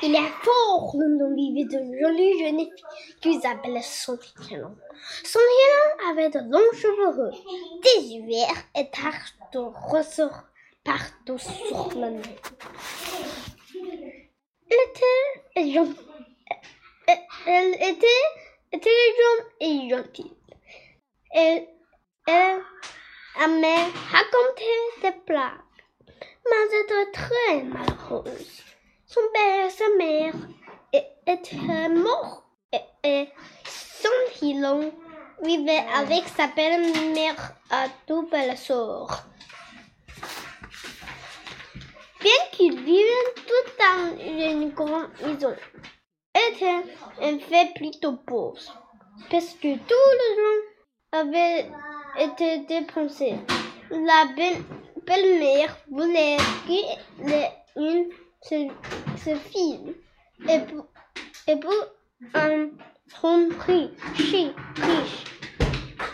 Il est fort longtemps vivait de jolie jeune fille qu'ils appelaient son Son Son avait de longs cheveux, des yeux et taches de ressort partout sur le nez. Elle était, elle était intelligente et gentille. Elle, elle aimait raconter des blagues, mais elle était très malheureuse. Son père et sa mère étaient morts et, son Hilon vivait avec sa belle-mère à double sort. Bien qu'ils vivaient tout dans une grande maison, était un fait plutôt pauvre, parce que tout le temps avait été dépensé. La belle-mère voulait une ce film et pour, pour un prix riche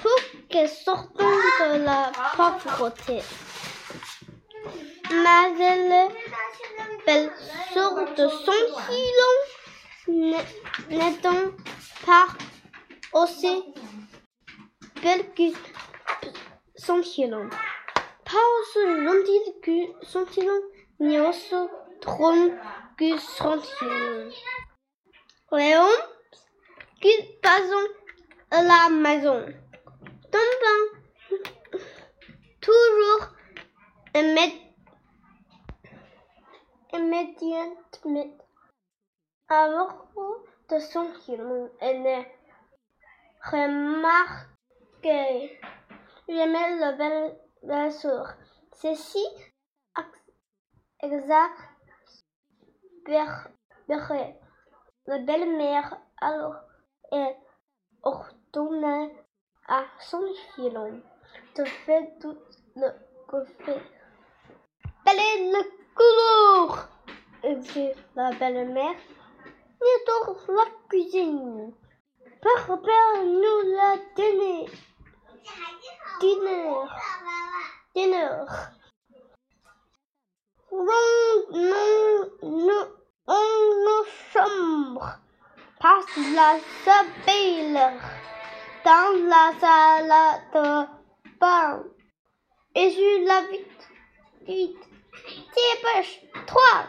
pour qu'elle sorte de la pauvreté. Mais elle, elle sort de son silence n'étant pas aussi belle que son silence. Pas aussi gentille que son silence, ni aussi sentir. Léon, qui passons à la maison. Tombant toujours immédiatement alors de son film, elle remarqué jamais le bel, bel sourd. Ceci exact belle-mère alors est retournée à son filon de faire tout le café. Quelle est la couleur dit la belle-mère. Et dans la cuisine. Prépare-nous la dîner. Dîner. Dîner. Non, nos chambres, passe la sabelle dans la salle de bain. Et je la vite, vite, dépêche, trois.